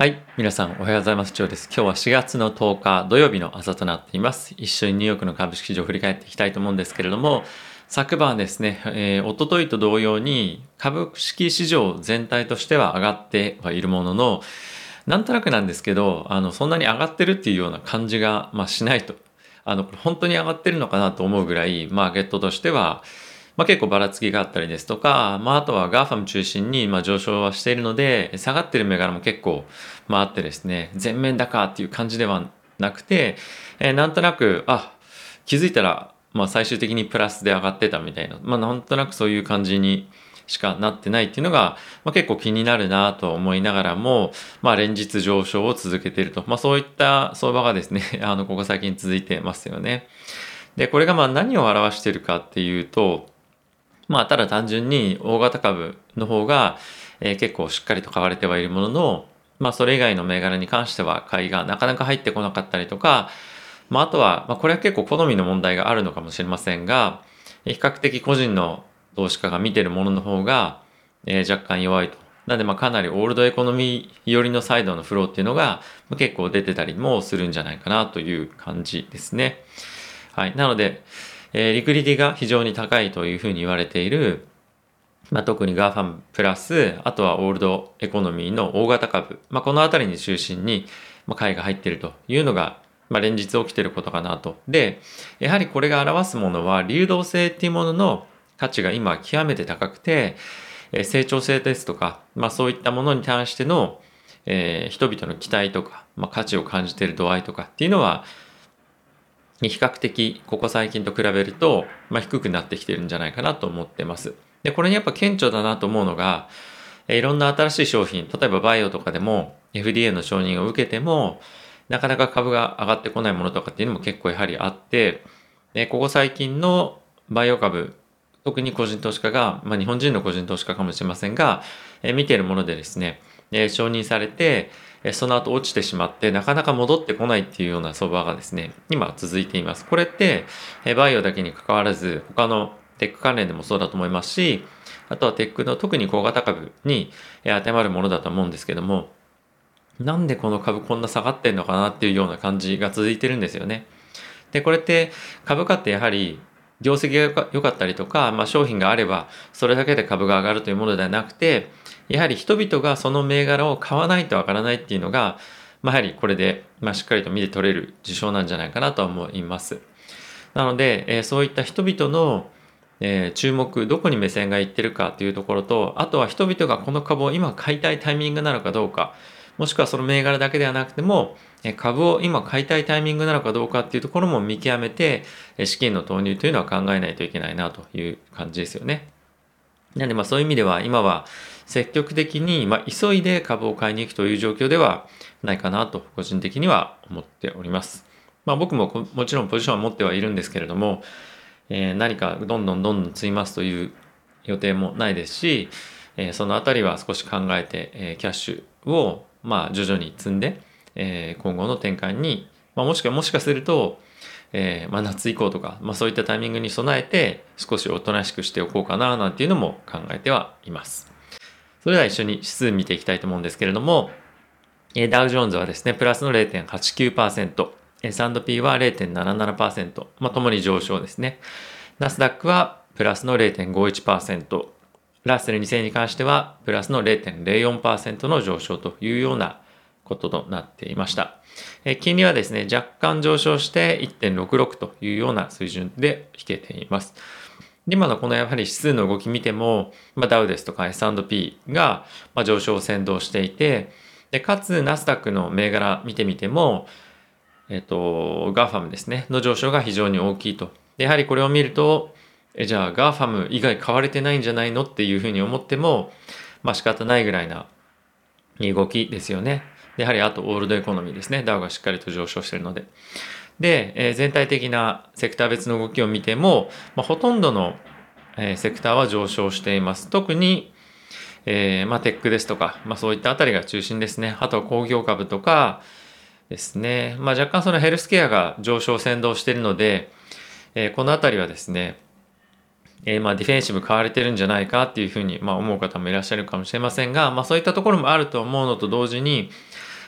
はい。皆さんおはようございます。ジョーです。今日は4月の10日土曜日の朝となっています。一緒にニューヨークの株式市場を振り返っていきたいと思うんですけれども、昨晩ですね、えー、おとといと同様に株式市場全体としては上がってはいるものの、なんとなくなんですけど、あの、そんなに上がってるっていうような感じが、まあ、しないと。あの、本当に上がってるのかなと思うぐらい、マーケットとしては、まあ、結構ばらつきがあったりですとか、まあ、あとは GAFAM 中心にま上昇はしているので、下がってる銘柄も結構、まあ、ってですね、全面高っていう感じではなくて、えー、なんとなく、あ、気づいたら、まあ、最終的にプラスで上がってたみたいな、まあ、なんとなくそういう感じにしかなってないっていうのが、まあ、結構気になるなと思いながらも、まあ、連日上昇を続けていると、まあ、そういった相場がですね、あの、ここ最近続いてますよね。で、これがまあ何を表しているかっていうと、まあ、ただ単純に大型株の方が、えー、結構しっかりと買われてはいるものの、まあ、それ以外の銘柄に関しては買いがなかなか入ってこなかったりとか、まあ、あとは、まあ、これは結構好みの問題があるのかもしれませんが、比較的個人の投資家が見てるものの方が、えー、若干弱いと。なんで、ま、かなりオールドエコノミー寄りのサイドのフローっていうのが、結構出てたりもするんじゃないかなという感じですね。はい。なので、えー、リクリティが非常に高いというふうに言われている、まあ、特に GAFAM プラス、あとはオールドエコノミーの大型株、まあ、このあたりに中心に、まあ、買いが入っているというのが、まあ、連日起きていることかなと。で、やはりこれが表すものは、流動性っていうものの価値が今極めて高くて、えー、成長性ですとか、まあ、そういったものに対しての、えー、人々の期待とか、まあ、価値を感じている度合いとかっていうのは、比較的ここ最近と比べると、まあ、低くなってきてるんじゃないかなと思ってます。で、これにやっぱ顕著だなと思うのが、いろんな新しい商品、例えばバイオとかでも FDA の承認を受けても、なかなか株が上がってこないものとかっていうのも結構やはりあって、でここ最近のバイオ株、特に個人投資家が、まあ、日本人の個人投資家かもしれませんが、え見ているものでですね、え承認されて、その後落ちてしまってなかなか戻ってこないっていうような相場がですね、今続いています。これって、バイオだけに関わらず、他のテック関連でもそうだと思いますし、あとはテックの特に小型株に当てはまるものだと思うんですけども、なんでこの株こんな下がってんのかなっていうような感じが続いてるんですよね。で、これって株価ってやはり業績が良かったりとか、まあ、商品があればそれだけで株が上がるというものではなくて、やはり人々がその銘柄を買わないとわからないっていうのが、まあ、やはりこれで、まあ、しっかりと見て取れる事象なんじゃないかなと思います。なので、えー、そういった人々の、えー、注目、どこに目線がいってるかというところと、あとは人々がこの株を今買いたいタイミングなのかどうか、もしくはその銘柄だけではなくても、株を今買いたいタイミングなのかどうかっていうところも見極めて、資金の投入というのは考えないといけないなという感じですよね。なのでまあそういう意味では今は積極的に、まあ、急いで株を買いに行くという状況ではないかなと個人的には思っております。まあ、僕ももちろんポジションは持ってはいるんですけれども、えー、何かどんどんどんどん積みますという予定もないですし、えー、そのあたりは少し考えて、えー、キャッシュをまあ徐々に積んで、えー、今後の展開に、まあ、もしかもしかすると、えーまあ、夏以降とか、まあ、そういったタイミングに備えて少しおとなしくしておこうかななんていうのも考えてはいます。それでは一緒に指数見ていきたいと思うんですけれども、ダウジョーンズはですね、プラスの0.89%、S&P は0.77%、まあ、ともに上昇ですね。ナスダックはプラスの0.51%、ラッセル2000に関してはプラスの0.04%の上昇というようなこととなっていました。金利はですね、若干上昇して1.66というような水準で引けています。今のこのやはり指数の動き見ても、まあ、ダウですとか S&P がま上昇を先導していて、で、かつナスダックの銘柄見てみても、えっと、 GAFAM ですね、の上昇が非常に大きいと。やはりこれを見ると、えじゃあ GAFAM 以外買われてないんじゃないのっていうふうに思っても、まあ仕方ないぐらいな動きですよね。やはりあとオールドエコノミーですね。ダウがしっかりと上昇してるので。で、えー、全体的なセクター別の動きを見ても、まあ、ほとんどの、えー、セクターは上昇しています。特に、えー、まあ、テックですとか、まあ、そういったあたりが中心ですね。あとは工業株とかですね。まあ、若干そのヘルスケアが上昇先導しているので、えー、このあたりはですね、えー、まあディフェンシブ買われてるんじゃないかっていうふうにまあ思う方もいらっしゃるかもしれませんが、まあそういったところもあると思うのと同時に、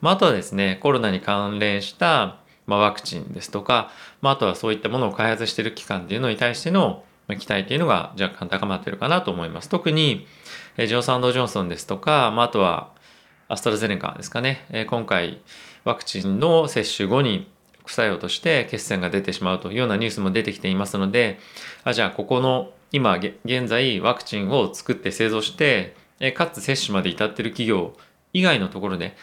まあ、あとはですね、コロナに関連した、まあ、ワクチンですとか、まあ、あとはそういったものを開発している機関っていうのに対しての期待というのが若干高まってるかなと思います。特に、ジョンソンドジョンソンですとか、まあ、あとはアストラゼネカですかね、今回ワクチンの接種後に副作用として血栓が出てしまうというようなニュースも出てきていますので、あじゃあここの今現在ワクチンを作って製造して、かつ接種まで至っている企業以外のところで、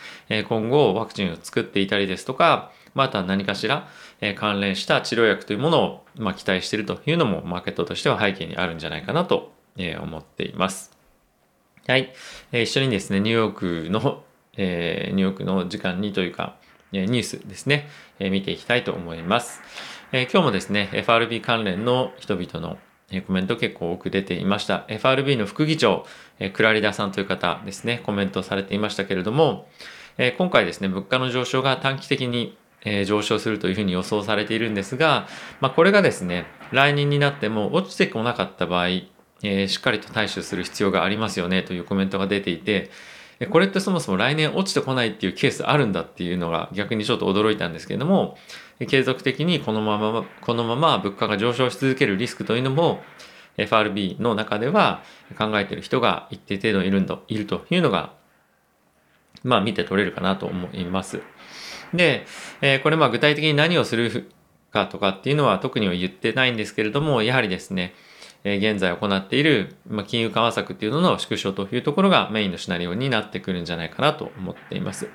今後ワクチンを作っていたりですとか、また何かしら関連した治療薬というものをま期待しているというのもマーケットとしては背景にあるんじゃないかなと思っています。はい。一緒にですね、ニューヨークの、えニューヨークの時間にというか、ニュースですね、見ていきたいと思います。今日もですね、FRB 関連の人々のコメント結構多く出ていました。FRB の副議長、クラリダさんという方ですね、コメントされていましたけれども、今回ですね、物価の上昇が短期的にえ上昇するというふうに予想されているんですが、まあ、これがですね、来年になっても落ちてこなかった場合、えしっかりと対処する必要がありますよねというコメントが出ていて、これってそもそも来年落ちてこないっていうケースあるんだっていうのが逆にちょっと驚いたんですけれども、継続的にこのまま、このまま物価が上昇し続けるリスクというのも、FRB の中では考えている人が一定程度いるんだいるというのが、まあ見て取れるかなと思います。で、えこれまあ具体的に何をするかとかっていうのは特には言ってないんですけれども、やはりですね、え現在行っている、ま金融緩和策っていうのの縮小というところがメインのシナリオになってくるんじゃないかなと思っています。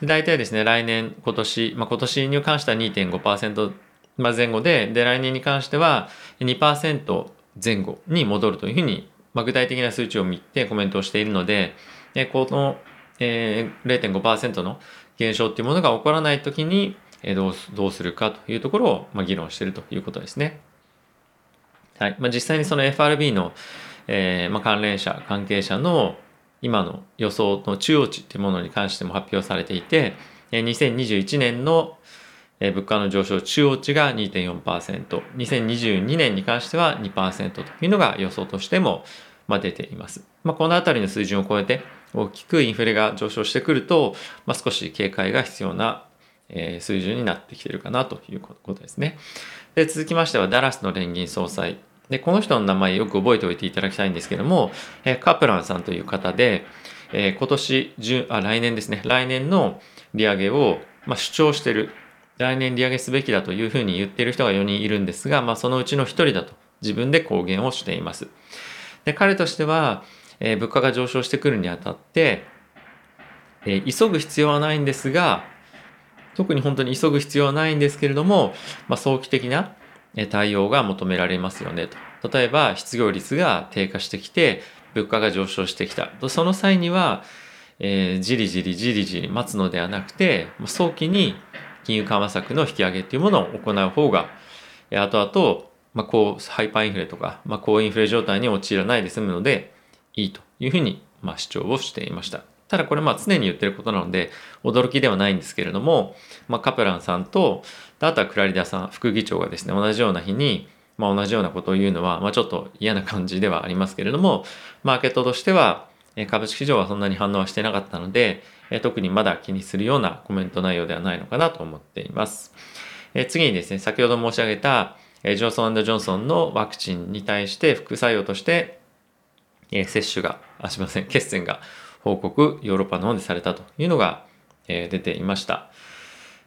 で大体ですね、来年、今年、まあ、今年に関しては2.5%、まあ、前後で、で、来年に関しては2%前後に戻るというふうに、まあ、具体的な数値を見てコメントをしているので、でこの、えー、0.5%の減少っていうものが起こらないときに、どうどうするかというところを、まあ、議論しているということですね。はいまあ、実際にその FRB の、えーまあ、関連者、関係者の今の予想の中央値というものに関しても発表されていて、2021年の物価の上昇中央値が2.4%、2022年に関しては2%というのが予想としても出ています。まあ、このあたりの水準を超えて大きくインフレが上昇してくると、まあ、少し警戒が必要な水準になってきているかなということですね。で続きましてはダラスの連銀総裁で、この人の名前よく覚えておいていただきたいんですけども、えカプランさんという方で、今年あ、来年ですね、来年の利上げを、ま、主張してる。来年利上げすべきだというふうに言っている人が4人いるんですが、まあ、そのうちの1人だと自分で公言をしています。で、彼としては、えー、物価が上昇してくるにあたって、えー、急ぐ必要はないんですが、特に本当に急ぐ必要はないんですけれども、まあ、早期的な対応が求められますよねと。例えば失業率が低下してきて物価が上昇してきた。その際には、えー、じりじりじりじり待つのではなくて早期に金融緩和策の引き上げっていうものを行う方が後々、まあ、こうハイパーインフレとか、まあ、高インフレ状態に陥らないで済むのでいいというふうに、まあ、主張をしていました。ただこれまあ常に言ってることなので驚きではないんですけれども、まあ、カプランさんとあとはクラリダさん副議長がですね同じような日に、まあ、同じようなことを言うのは、まあ、ちょっと嫌な感じではありますけれどもマーケットとしては株式市場はそんなに反応はしてなかったので特にまだ気にするようなコメント内容ではないのかなと思っています。次にですね先ほど申し上げたジョンソンジョンソンのワクチンに対して副作用としてえ接種があすみません血栓が報告ヨーロッパの方でされたというのがえ出ていました。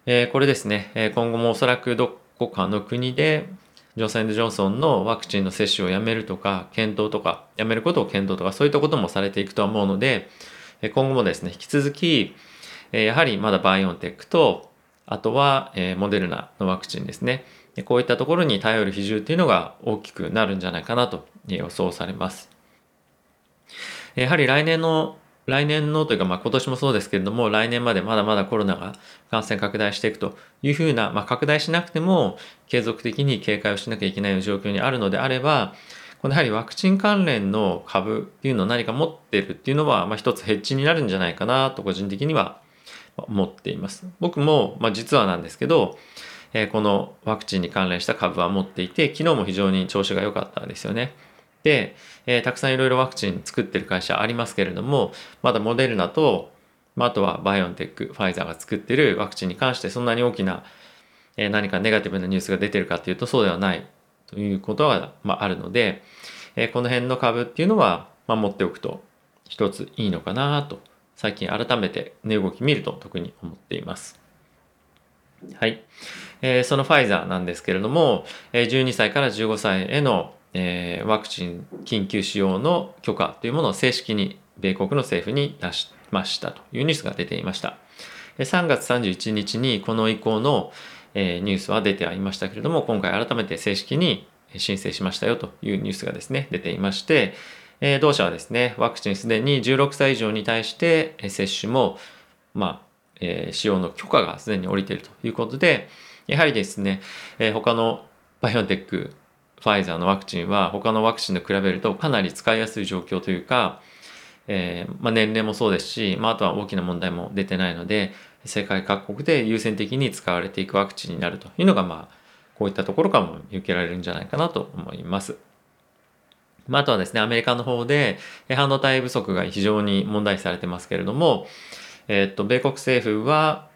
え、これですね、え今後もおそらくどこかの国で、ジョンソン・ジョンソンのワクチンの接種をやめるとか、検討とか、やめることを検討とか、そういったこともされていくとは思うので、今後もですね、引き続き、やはりまだバイオンテックと、あとはモデルナのワクチンですね。こういったところに頼る比重というのが大きくなるんじゃないかなと予想されます。やはり来年の来年のというか、まあ、今年もそうですけれども、来年までまだまだコロナが感染拡大していくというふうな、まあ、拡大しなくても継続的に警戒をしなきゃいけない状況にあるのであれば、このやはりワクチン関連の株っていうのを何か持ってるっていうのは、まあ、一つヘッジになるんじゃないかなと個人的には思っています。僕も、まあ、実はなんですけど、えー、このワクチンに関連した株は持っていて、昨日も非常に調子が良かったですよね。で、えー、たくさんいろいろワクチン作ってる会社ありますけれども、まだモデルナと、まあ、あとはバイオンテック、ファイザーが作ってるワクチンに関してそんなに大きな、え何かネガティブなニュースが出てるかっていうとそうではないということが、まあ、あるので、えこの辺の株っていうのは、まあ、持っておくと一ついいのかなと最近改めて値動き見ると特に思っています。はい。えー、そのファイザーなんですけれども、え12歳から15歳への、えー、ワクチン緊急使用の許可というものを正式に米国の政府に出しましたというニュースが出ていました。3月31日にこの以降の、えー、ニュースは出てはいましたけれども、今回改めて正式に申請しましたよというニュースがですね、出ていまして、えー、同社はですね、ワクチンすでに16歳以上に対して接種も、まあ、えー、使用の許可がすでに下りているということで、やはりですね、えー、他のバイオンテック、ファイザーのワクチンは他のワクチンと比べるとかなり使いやすい状況というか、えーまあ、年齢もそうですし、まあ、あとは大きな問題も出てないので、世界各国で優先的に使われていくワクチンになるというのが、まあ、こういったところからも受けられるんじゃないかなと思います。まあ、あとはですね、アメリカの方で半導体不足が非常に問題視されてますけれども、えっと、米国政府は、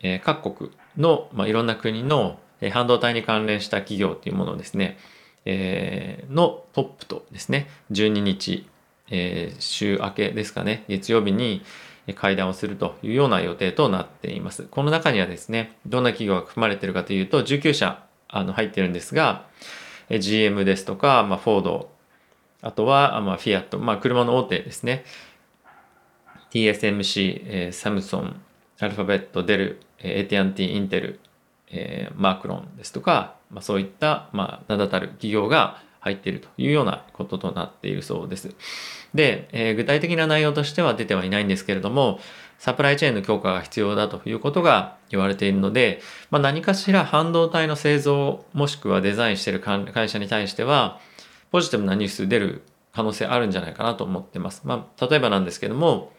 えー、各国の、まあ、いろんな国の半導体に関連した企業っていうものをですね、えー、のトップとですね、12日、えー、週明けですかね、月曜日に会談をするというような予定となっています。この中にはですね、どんな企業が含まれているかというと、19社あの入ってるんですが、GM ですとか、まあ、フォード、あとは、まあ、フィアット、まあ、車の大手ですね。TSMC、えー、サムソン、アルファベット、デル、えー、AT&T、インテル、えー、マークロンですとか、まあ、そういった、まあ、名だたる企業が入っているというようなこととなっているそうです。で、えー、具体的な内容としては出てはいないんですけれども、サプライチェーンの強化が必要だということが言われているので、まあ、何かしら半導体の製造もしくはデザインしている会社に対しては、ポジティブなニュース出る可能性あるんじゃないかなと思ってます。まあ、例えばなんですけども、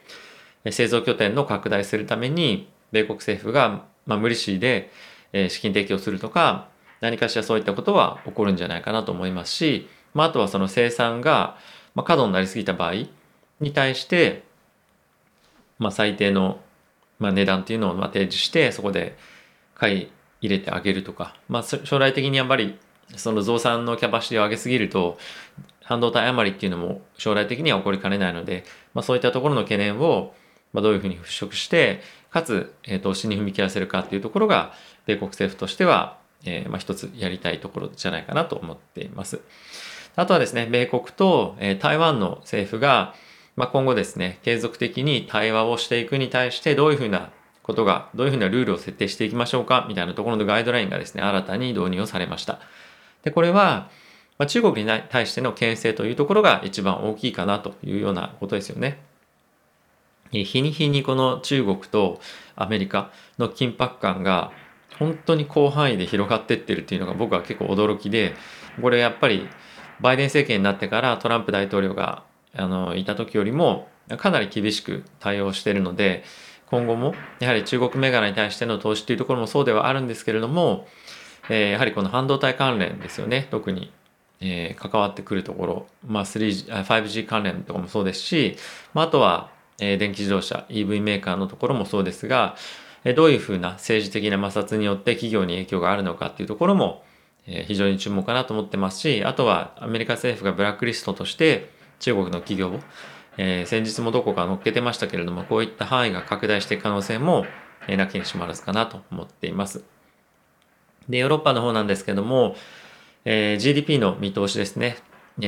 製造拠点の拡大するために、米国政府が、まあ、無利子で資金提供するとか、何かしらそういったことは起こるんじゃないかなと思いますし、まあ、あとはその生産が、まあ、過度になりすぎた場合に対して、まあ、最低の、まあ、値段っていうのをま提示して、そこで買い入れてあげるとか、まあ、将来的にやっぱりその増産のキャパシティを上げすぎると半導体余りっていうのも将来的には起こりかねないので、まあ、そういったところの懸念をまあどういうふうに払拭してかつ、えー、投資に踏み切らせるかっていうところが米国政府としては、えー、まあ一つやりたいところじゃないかなと思っています。あとはですね、米国と、えー、台湾の政府が、まあ、今後ですね、継続的に対話をしていくに対してどういうふうなことが、どういうふうなルールを設定していきましょうかみたいなところのガイドラインがですね、新たに導入をされました。で、これは、まあ、中国に対しての牽制というところが一番大きいかなというようなことですよね。日に日にこの中国とアメリカの緊迫感が本当に広範囲で広がってってるっていうのが僕は結構驚きでこれやっぱりバイデン政権になってからトランプ大統領があのいた時よりもかなり厳しく対応しているので今後もやはり中国銘柄に対しての投資っていうところもそうではあるんですけれどもえー、やはりこの半導体関連ですよね特に、えー、関わってくるところ、まあ、3G 5G 関連とかもそうですし、まあ、あとは、え、電気自動車 EV メーカーのところもそうですが、え、どういうふうな政治的な摩擦によって企業に影響があるのかっていうところも、え、非常に注目かなと思ってますしあとはアメリカ政府がブラックリストとして中国の企業を、えー、先日もどこか載っけてましたけれどもこういった範囲が拡大していく可能性も、え、なきにしもあらずかなと思っています。で、ヨーロッパの方なんですけども、えー、GDP の見通しですね、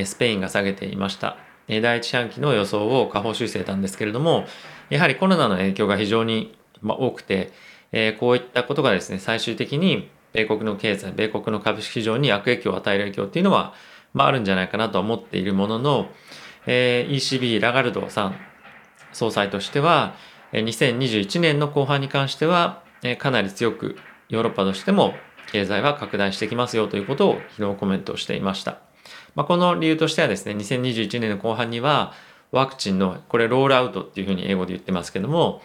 スペインが下げていました。第一四半期の予想を下方修正たんですけれども、やはりコロナの影響が非常に多くて、え、こういったことがですね、最終的に米国の経済、米国の株式市場に悪影響を与える影響っていうのは、まあ、あるんじゃないかなと思っているものの、え、ECB ラガルドさん総裁としては、2021年の後半に関しては、かなり強くヨーロッパとしても経済は拡大してきますよということを昨日コメントしていました。まあ、この理由としてはですね、2021年の後半にはワクチンの、これロールアウトっていうふうに英語で言ってますけども、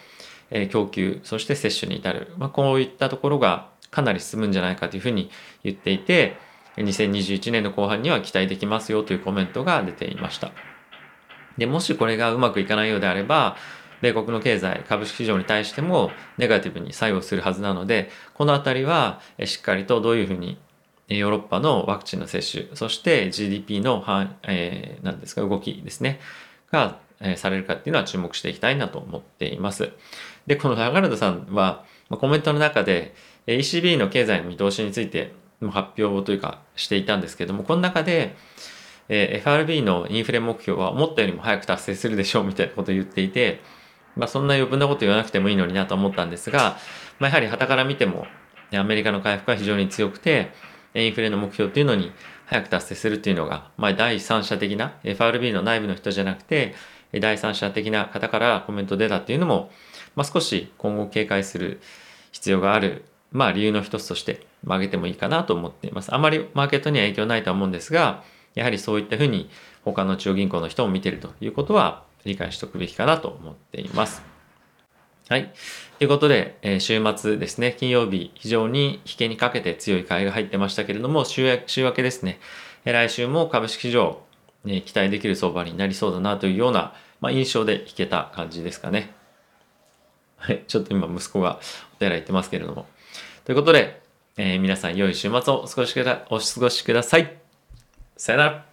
えー、供給、そして接種に至る。まあ、こういったところがかなり進むんじゃないかというふうに言っていて、2021年の後半には期待できますよというコメントが出ていました。で、もしこれがうまくいかないようであれば、米国の経済、株式市場に対してもネガティブに作用するはずなので、このあたりはしっかりとどういうふうにヨーロッパのワクチンの接種、そして GDP の、えー、何ですか、動きですね、が、えー、されるかっていうのは注目していきたいなと思っています。で、このラガルドさんは、まあ、コメントの中で ECB の経済の見通しについて発表というかしていたんですけども、この中で、えー、FRB のインフレ目標は思ったよりも早く達成するでしょうみたいなことを言っていて、まあ、そんな余分なこと言わなくてもいいのになと思ったんですが、まあ、やはり旗から見ても、アメリカの回復は非常に強くて、インフレの目標っていうのに早く達成するっていうのが、まあ、第三者的な、FRB の内部の人じゃなくて、第三者的な方からコメント出たっていうのも、まあ、少し今後警戒する必要がある、まあ、理由の一つとして挙げてもいいかなと思っています。あまりマーケットには影響ないとは思うんですが、やはりそういったふうに他の中央銀行の人も見てるということは理解しておくべきかなと思っています。はい。ということで、えー、週末ですね、金曜日、非常に引けにかけて強い買いが入ってましたけれども、週週明けですね、えー、来週も株式市場、ね、期待できる相場になりそうだなというような、まあ、印象で引けた感じですかね。はい。ちょっと今、息子がお寺行ってますけれども。ということで、えー、皆さん良い週末をお過ごしくだお過ごしください。さよなら。